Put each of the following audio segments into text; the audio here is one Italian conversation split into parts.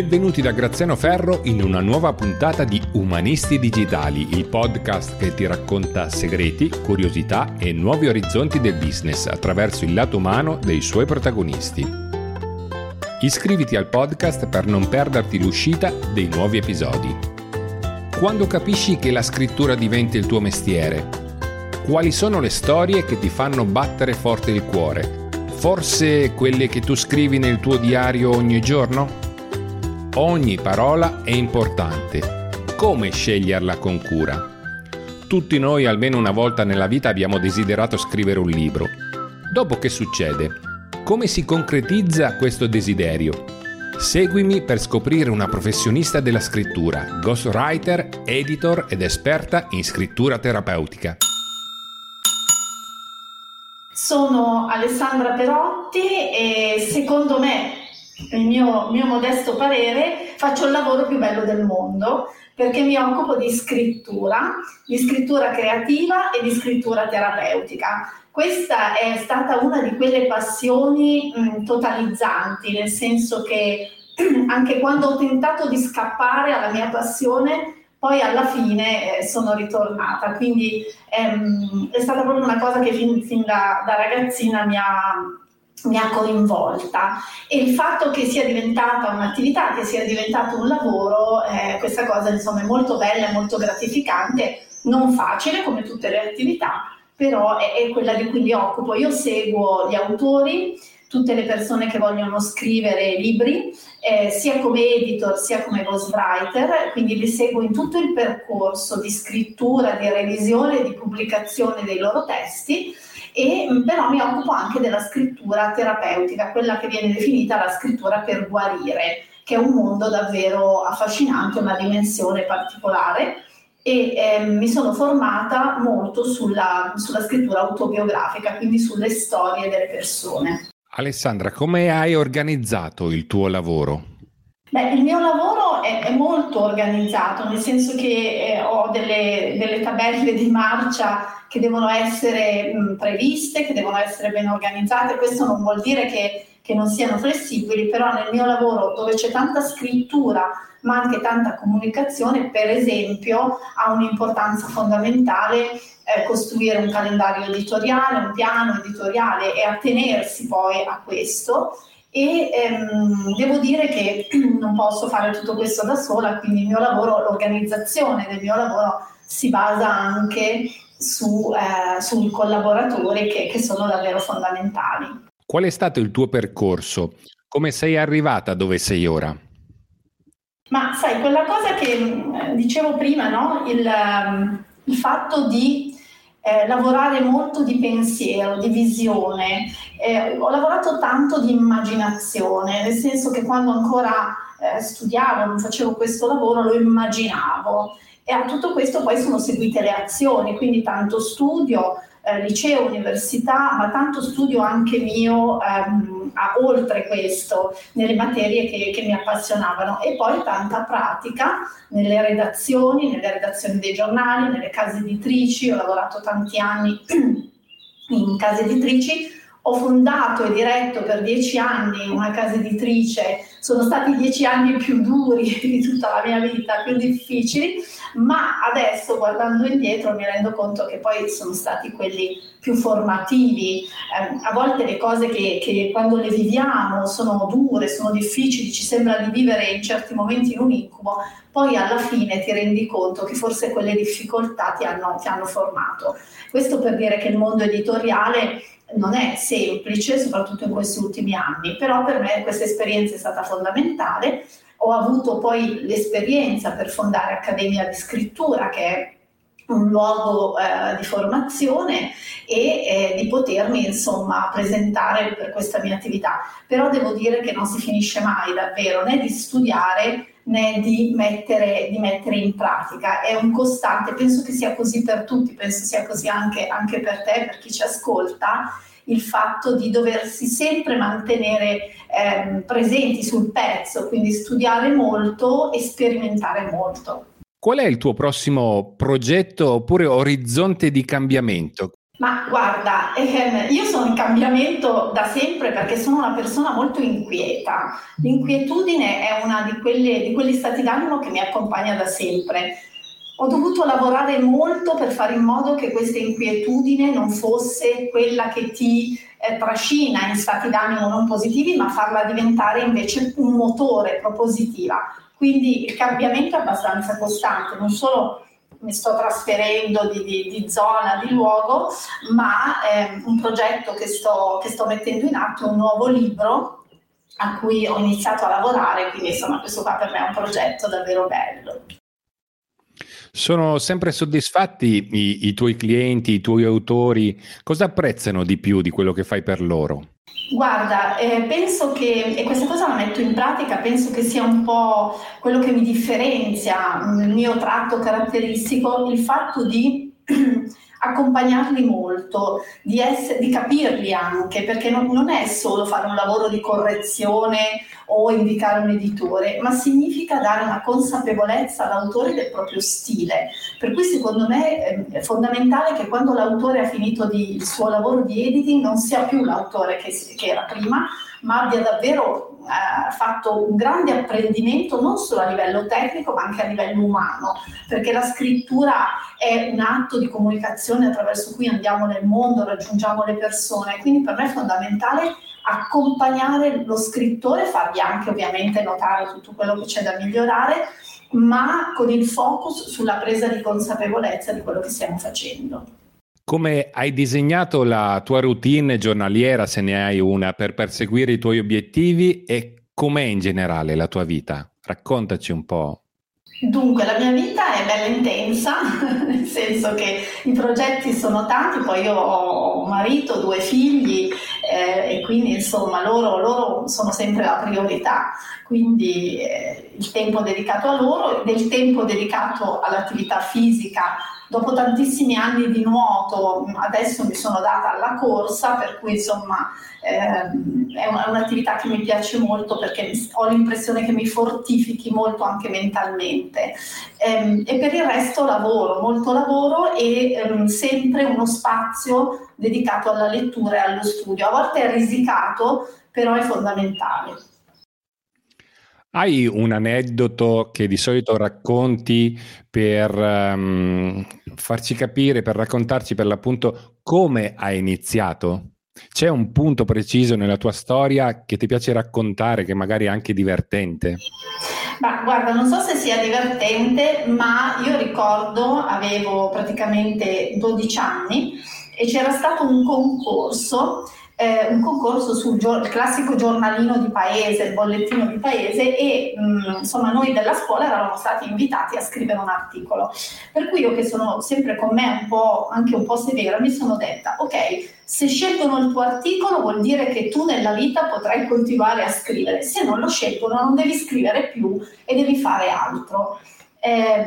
Benvenuti da Graziano Ferro in una nuova puntata di Umanisti Digitali, il podcast che ti racconta segreti, curiosità e nuovi orizzonti del business attraverso il lato umano dei suoi protagonisti. Iscriviti al podcast per non perderti l'uscita dei nuovi episodi. Quando capisci che la scrittura diventa il tuo mestiere? Quali sono le storie che ti fanno battere forte il cuore? Forse quelle che tu scrivi nel tuo diario ogni giorno? Ogni parola è importante. Come sceglierla con cura? Tutti noi almeno una volta nella vita abbiamo desiderato scrivere un libro. Dopo che succede? Come si concretizza questo desiderio? Seguimi per scoprire una professionista della scrittura, ghostwriter, editor ed esperta in scrittura terapeutica. Sono Alessandra Perotti e secondo me il mio, mio modesto parere, faccio il lavoro più bello del mondo perché mi occupo di scrittura, di scrittura creativa e di scrittura terapeutica. Questa è stata una di quelle passioni mh, totalizzanti, nel senso che anche quando ho tentato di scappare alla mia passione, poi alla fine eh, sono ritornata. Quindi ehm, è stata proprio una cosa che fin, fin da, da ragazzina mi ha, mi ha coinvolta. E il fatto che sia diventata un'attività, che sia diventato un lavoro, eh, questa cosa insomma è molto bella e molto gratificante, non facile come tutte le attività, però è, è quella di cui mi occupo. Io seguo gli autori, tutte le persone che vogliono scrivere libri, eh, sia come editor sia come ghostwriter, quindi li seguo in tutto il percorso di scrittura, di revisione di pubblicazione dei loro testi e mm, però mi occupo anche della scrittura terapeutica, quella che viene definita la scrittura per guarire, che è un mondo davvero affascinante, una dimensione particolare e eh, mi sono formata molto sulla, sulla scrittura autobiografica, quindi sulle storie delle persone. Alessandra, come hai organizzato il tuo lavoro? Beh, il mio lavoro è, è, molto organizzato, nel senso che eh, ho delle, delle, tabelle di marcia che devono essere mh, previste, che devono essere ben organizzate. Questo non vuol dire che, che non siano flessibili, però nel mio lavoro dove c'è tanta scrittura ma anche tanta comunicazione, per esempio, ha un'importanza fondamentale eh, costruire un calendario editoriale, un piano editoriale e attenersi poi a questo e ehm, devo dire che non posso fare tutto questo da sola, quindi il mio lavoro, l'organizzazione del mio lavoro si basa anche su, eh, sui collaboratori che, che sono davvero fondamentali. Qual è stato il tuo percorso? Come sei arrivata dove sei ora? Ma sai, quella cosa che eh, dicevo prima, no? il, ehm, il fatto di eh, lavorare molto di pensiero, di visione, eh, ho lavorato tanto di immaginazione, nel senso che quando ancora eh, studiavo, non facevo questo lavoro, lo immaginavo. E a tutto questo poi sono seguite le azioni, quindi tanto studio, eh, liceo, università, ma tanto studio anche mio ehm, a, oltre questo, nelle materie che, che, mi appassionavano. E poi tanta pratica nelle redazioni, nelle redazioni dei giornali, nelle case editrici, ho lavorato tanti anni in case editrici. Ho fondato e diretto per dieci anni una casa editrice, sono stati dieci anni più duri di tutta la mia vita, più difficili, ma adesso guardando indietro mi rendo conto che poi sono stati quelli più formativi. Eh, a volte le cose che, che, quando le viviamo sono dure, sono difficili, ci sembra di vivere in certi momenti in un incubo, poi alla fine ti rendi conto che forse quelle difficoltà ti hanno, ti hanno formato. Questo per dire che il mondo editoriale non è semplice, soprattutto in questi ultimi anni, però per me questa esperienza è stata fondamentale. Ho avuto poi l'esperienza per fondare Accademia di Scrittura, che è un luogo eh, di formazione e eh, di potermi insomma presentare per questa mia attività. Però devo dire che non si finisce mai davvero né di studiare né di mettere, di mettere in pratica. È un costante, penso che sia così per tutti, penso sia così anche, anche per te, per chi ci ascolta il fatto di doversi sempre mantenere eh, presenti sul pezzo, quindi studiare molto e sperimentare molto. Qual è il tuo prossimo progetto oppure orizzonte di cambiamento? Ma guarda, ehm, io sono in cambiamento da sempre perché sono una persona molto inquieta. L'inquietudine è una di, di quegli stati d'animo che mi accompagna da sempre. Ho dovuto lavorare molto per fare in modo che questa inquietudine non fosse quella che ti eh, trascina in stati d'animo non positivi, ma farla diventare invece un motore propositiva. Quindi il cambiamento è abbastanza costante, non solo mi sto trasferendo di, di, di zona, di luogo, ma è un progetto che sto, che sto mettendo in atto, un nuovo libro a cui ho iniziato a lavorare, quindi insomma questo qua per me è un progetto davvero bello. Sono sempre soddisfatti i, i, tuoi clienti, i tuoi autori? Cosa apprezzano di più di quello che fai per loro? Guarda, eh, penso che, e questa cosa la metto in pratica, penso che sia un po' quello che mi differenzia, il mio tratto caratteristico, il fatto di accompagnarli molto, di, essere, di capirli anche, perché non, non, è solo fare un lavoro di correzione o indicare un editore, ma significa dare una consapevolezza all'autore del proprio stile. Per cui secondo me ehm, è fondamentale che quando l'autore ha finito di, il suo lavoro di editing non sia più l'autore che, che era prima, ma abbia davvero eh, fatto un grande apprendimento non solo a livello tecnico ma anche a livello umano, perché la scrittura è un atto di comunicazione attraverso cui andiamo nel mondo, raggiungiamo le persone, quindi per me è fondamentale accompagnare lo scrittore, fargli anche ovviamente notare tutto quello che c'è da migliorare, ma con il focus sulla presa di consapevolezza di quello che stiamo facendo. Come hai disegnato la tua routine giornaliera, se ne hai una, per perseguire i tuoi obiettivi e com'è in generale la tua vita? Raccontaci un po'. Dunque, la mia vita è bella intensa, nel senso che i progetti sono tanti, poi io ho un marito, due figli eh, e quindi insomma loro, loro, sono sempre la priorità, quindi eh, il tempo dedicato a loro, del tempo dedicato all'attività fisica dopo tantissimi anni di nuoto adesso mi sono data alla corsa, per cui insomma ehm, è un'attività che mi piace molto perché ho l'impressione che mi fortifichi molto anche mentalmente. Ehm, e per il resto lavoro, molto lavoro e ehm, sempre uno spazio dedicato alla lettura e allo studio. A volte è risicato, però è fondamentale. Hai un aneddoto che di solito racconti per um, farci capire, per raccontarci per l'appunto come hai iniziato? C'è un punto preciso nella tua storia che ti piace raccontare, che magari è anche divertente? Ma guarda, non so se sia divertente, ma io ricordo, avevo praticamente 12 anni e c'era stato un concorso eh, un concorso sul gior- classico giornalino di paese, il bollettino di paese e mh, mm, insomma noi della scuola eravamo stati invitati a scrivere un articolo. Per cui io che sono sempre con me un po', anche un po' severa, mi sono detta, ok, se scelgono il tuo articolo vuol dire che tu nella vita potrai continuare a scrivere, se non lo scelgono non devi scrivere più e devi fare altro. Eh,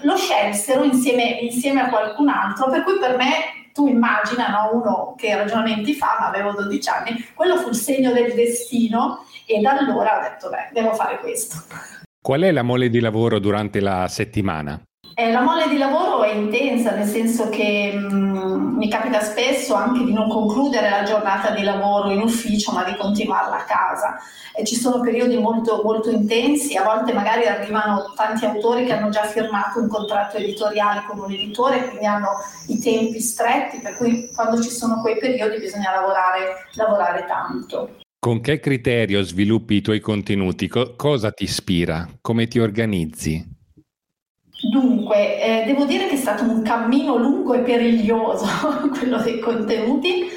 lo scelsero insieme, insieme a qualcun altro, per cui per me tu immagina no, uno che ragionamenti fa, ma avevo 12 anni, quello fu il segno del destino e da allora ho detto, beh, devo fare questo. Qual è la mole di lavoro durante la settimana? Eh, la mole di lavoro è intensa, nel senso che mh, mm, mi capita spesso anche di non concludere la giornata di lavoro in ufficio, ma di continuarla a casa. E ci sono periodi molto, molto intensi, a volte magari arrivano tanti autori che hanno già firmato un contratto editoriale con un editore, quindi hanno i tempi stretti, per cui quando ci sono quei periodi bisogna lavorare, lavorare tanto. Con che criterio sviluppi i tuoi contenuti? Co- cosa ti ispira? Come ti organizzi? Dunque, eh, devo dire che è stato un cammino lungo e periglioso quello dei contenuti,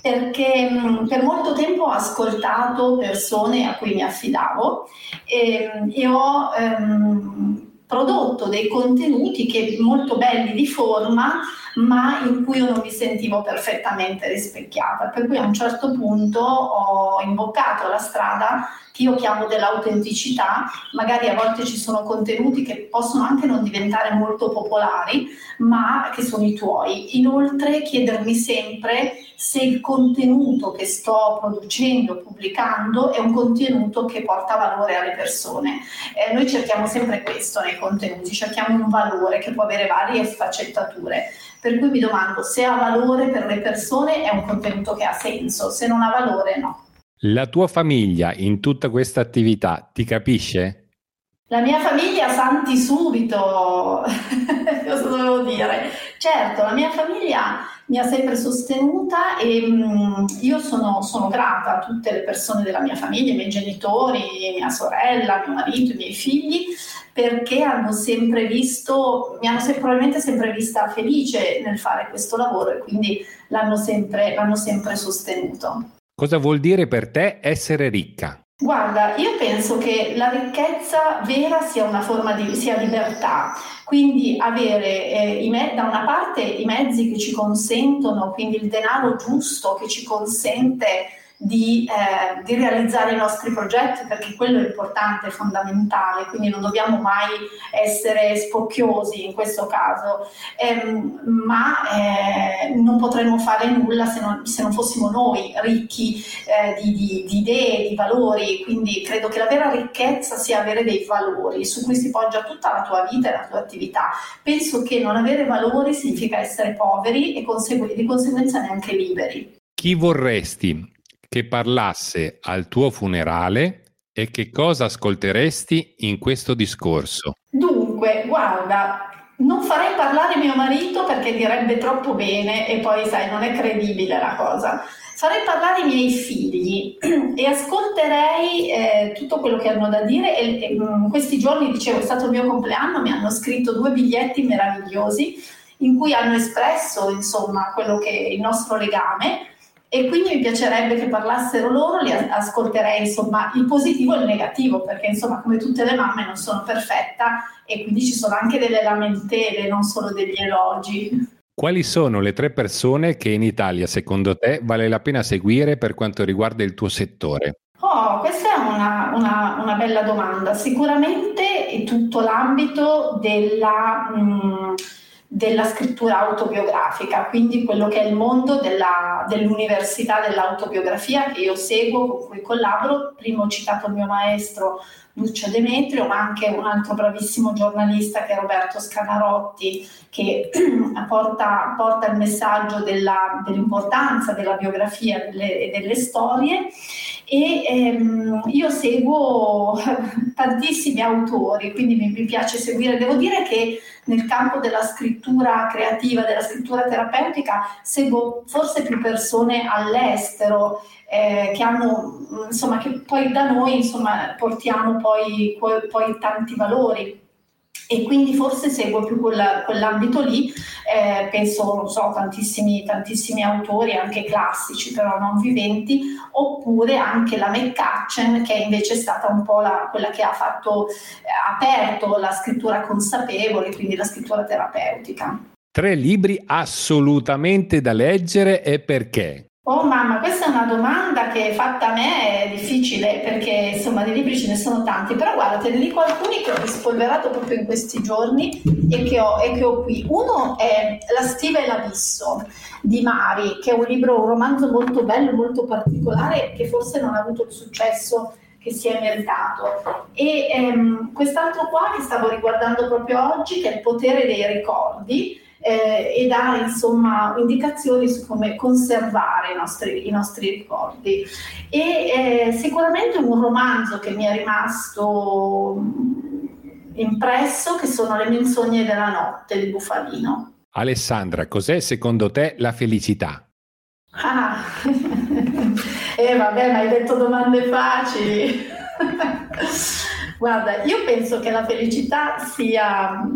perché mh, mm, per molto tempo ho ascoltato persone a cui mi affidavo e, e ho ehm, prodotto dei contenuti che molto belli di forma, ma in cui io non mi sentivo perfettamente rispecchiata. Per cui a un certo punto ho imboccato la strada che io chiamo dell'autenticità, magari a volte ci sono contenuti che possono anche non diventare molto popolari, ma che sono i tuoi. Inoltre chiedermi sempre se il contenuto che sto producendo, pubblicando, è un contenuto che porta valore alle persone. Eh, noi cerchiamo sempre questo nei contenuti, cerchiamo un valore che può avere varie sfaccettature. Per cui mi domando se ha valore per le persone è un contenuto che ha senso, se non ha valore no. La tua famiglia in tutta questa attività ti capisce? La mia famiglia santi subito, cosa dovevo dire? Certo, la mia famiglia mi ha sempre sostenuta e mh, mm, io sono, sono, grata a tutte le persone della mia famiglia, i miei genitori, mia sorella, mio marito, i miei figli, perché hanno sempre visto, mi hanno se, probabilmente sempre vista felice nel fare questo lavoro e quindi l'hanno sempre, l'hanno sempre sostenuto. Cosa vuol dire per te essere ricca? Guarda, io penso che la ricchezza vera sia una forma di sia libertà, quindi avere eh, me- da una parte i mezzi che ci consentono, quindi il denaro giusto che ci consente di, eh, di, realizzare i nostri progetti perché quello è importante, fondamentale, quindi non dobbiamo mai essere spocchiosi in questo caso, eh, ma eh, non potremmo fare nulla se non, se non fossimo noi ricchi eh, di, di, di, idee, di valori, quindi credo che la vera ricchezza sia avere dei valori su cui si poggia tutta la tua vita e la tua attività. Penso che non avere valori significa essere poveri e consegu- di conseguenza neanche liberi. Chi vorresti che parlasse al tuo funerale e che cosa ascolteresti in questo discorso? Dunque, guarda, non farei parlare mio marito perché direbbe troppo bene e poi sai, non è credibile la cosa. Farei parlare i miei figli e ascolterei eh, tutto quello che hanno da dire. E, e, in questi giorni, dicevo, è stato il mio compleanno, mi hanno scritto due biglietti meravigliosi in cui hanno espresso insomma quello che è il nostro legame e quindi mi piacerebbe che parlassero loro, li ascolterei insomma il positivo e il negativo, perché insomma come tutte le mamme non sono perfetta e quindi ci sono anche delle lamentele, non solo degli elogi. Quali sono le tre persone che in Italia secondo te vale la pena seguire per quanto riguarda il tuo settore? Oh, questa è una, una, una bella domanda. Sicuramente è tutto l'ambito della... Mh, mm, della scrittura autobiografica, quindi quello che è il mondo della, dell'università dell'autobiografia che io seguo, con cui collaboro. Prima ho citato il mio maestro Lucio Demetrio, ma anche un altro bravissimo giornalista che è Roberto Scanarotti, che porta, porta il messaggio della, dell'importanza della biografia e delle, delle storie e ehm, io seguo tantissimi autori, quindi mi, mi, piace seguire. Devo dire che nel campo della scrittura creativa, della scrittura terapeutica, seguo forse più persone all'estero eh, che hanno, insomma, che poi da noi, insomma, portiamo poi, poi, tanti valori e quindi forse seguo più quella, quell'ambito lì, eh, penso, non so, tantissimi, tantissimi autori, anche classici, però non viventi, oppure anche la McCutcheon, che invece è stata un po' la, quella che ha fatto, eh, aperto la scrittura consapevole, quindi la scrittura terapeutica. Tre libri assolutamente da leggere e perché? Oh mamma, questa è una domanda che fatta a me è difficile perché insomma di libri ce ne sono tanti, però guarda, te ne dico alcuni che ho rispolverato proprio in questi giorni e che ho, e che ho qui. Uno è La stiva e l'abisso di Mari, che è un libro, un romanzo molto bello, molto particolare, che forse non ha avuto il successo che si è meritato. E ehm, quest'altro qua che stavo riguardando proprio oggi, che è Il potere dei ricordi, eh, e dare insomma indicazioni su come conservare i nostri, i nostri ricordi. E eh, sicuramente un romanzo che mi è rimasto mm, impresso che sono Le menzogne della notte di Bufalino. Alessandra, cos'è secondo te la felicità? Ah, eh vabbè, ma hai detto domande facili. Guarda, io penso che la felicità sia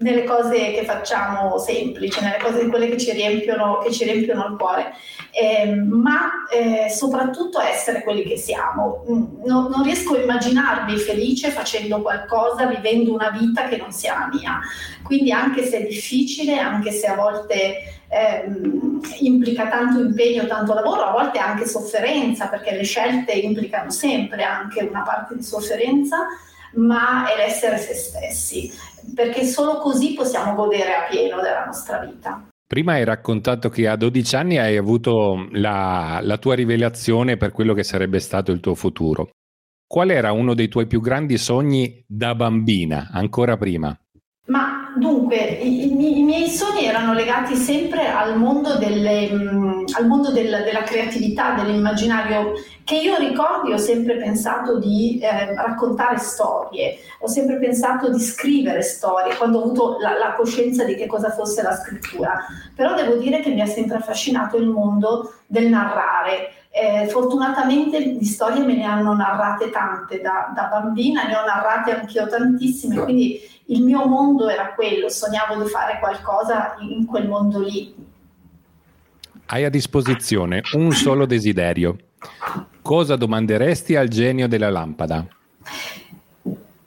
nelle cose che facciamo semplici, nelle cose quelle che ci riempiono, che ci riempiono il cuore, eh, ma eh, soprattutto essere quelli che siamo. Mm, non, non, riesco a immaginarmi felice facendo qualcosa, vivendo una vita che non sia la mia. Quindi anche se è difficile, anche se a volte eh, implica tanto impegno, tanto lavoro, a volte anche sofferenza, perché le scelte implicano sempre anche una parte di sofferenza, ma è l'essere se stessi perché solo così possiamo godere a pieno della nostra vita. Prima hai raccontato che a 12 anni hai avuto la, la, tua rivelazione per quello che sarebbe stato il tuo futuro. Qual era uno dei tuoi più grandi sogni da bambina, ancora prima? Dunque, i, i, miei sogni erano legati sempre al mondo, delle, mm, al mondo del, della creatività, dell'immaginario, che io ricordi ho sempre pensato di eh, raccontare storie, ho sempre pensato di scrivere storie, quando ho avuto la, la coscienza di che cosa fosse la scrittura. Però devo dire che mi ha sempre affascinato il mondo del narrare. Eh, fortunatamente di storie me ne hanno narrate tante da, da bambina, ne ho narrate anch'io tantissime, quindi il mio mondo era quello, sognavo di fare qualcosa in quel mondo lì. Hai a disposizione un solo desiderio. Cosa domanderesti al genio della lampada?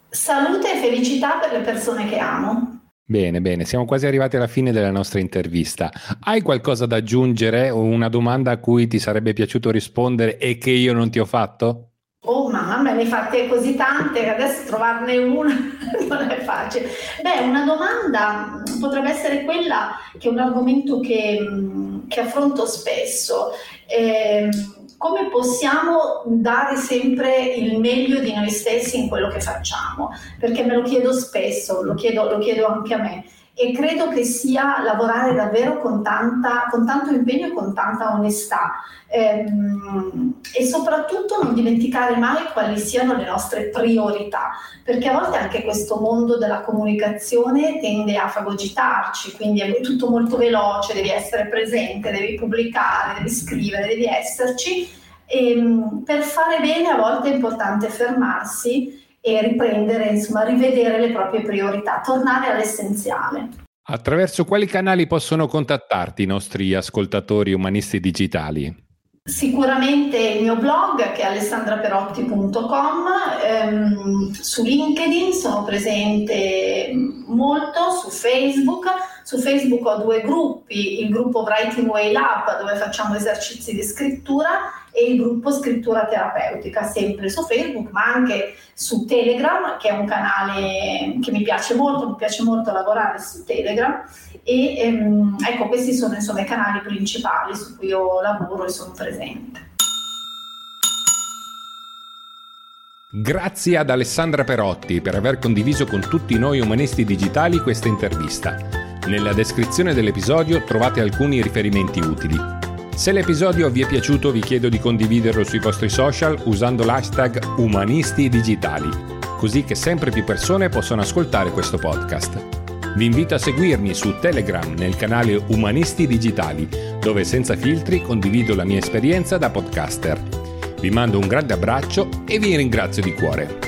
Salute e felicità per le persone che amo. Bene, bene, siamo quasi arrivati alla fine della nostra intervista. Hai qualcosa da aggiungere o una domanda a cui ti sarebbe piaciuto rispondere e che io non ti ho fatto? Oh mamma, ne hai fatte così tante che adesso trovarne una non è facile. Beh, una domanda potrebbe essere quella che è un argomento che, che affronto spesso. Eh, come possiamo dare sempre il meglio di noi stessi in quello che facciamo? Perché me lo chiedo spesso, lo chiedo, lo chiedo anche a me e credo che sia lavorare davvero con, tanta, con tanto impegno e con tanta onestà ehm, e soprattutto non dimenticare mai quali siano le nostre priorità, perché a volte anche questo mondo della comunicazione tende a fagogitarci, quindi è tutto molto veloce, devi essere presente, devi pubblicare, devi scrivere, devi esserci. E, ehm, per fare bene a volte è importante fermarsi e riprendere, insomma, rivedere le proprie priorità, tornare all'essenziale. Attraverso quali canali possono contattarti i nostri ascoltatori umanisti digitali? Sicuramente il mio blog che è alessandraperotti.com, ehm, su LinkedIn sono presente molto, su Facebook, su Facebook ho due gruppi, il gruppo Writing Way Lab dove facciamo esercizi di scrittura e il gruppo Scrittura Terapeutica, sempre su Facebook, ma anche su Telegram, che è un canale che mi piace molto, mi piace molto lavorare su Telegram. E ehm, ecco, questi sono insomma i canali principali su cui io lavoro e sono presente. Grazie ad Alessandra Perotti per aver condiviso con tutti noi umanisti digitali questa intervista. Nella descrizione dell'episodio trovate alcuni riferimenti utili. Se l'episodio vi è piaciuto vi chiedo di condividerlo sui vostri social usando l'hashtag Umanisti Digitali, così che sempre più persone possono ascoltare questo podcast. Vi invito a seguirmi su Telegram nel canale Umanisti Digitali, dove senza filtri condivido la mia esperienza da podcaster. Vi mando un grande abbraccio e vi ringrazio di cuore.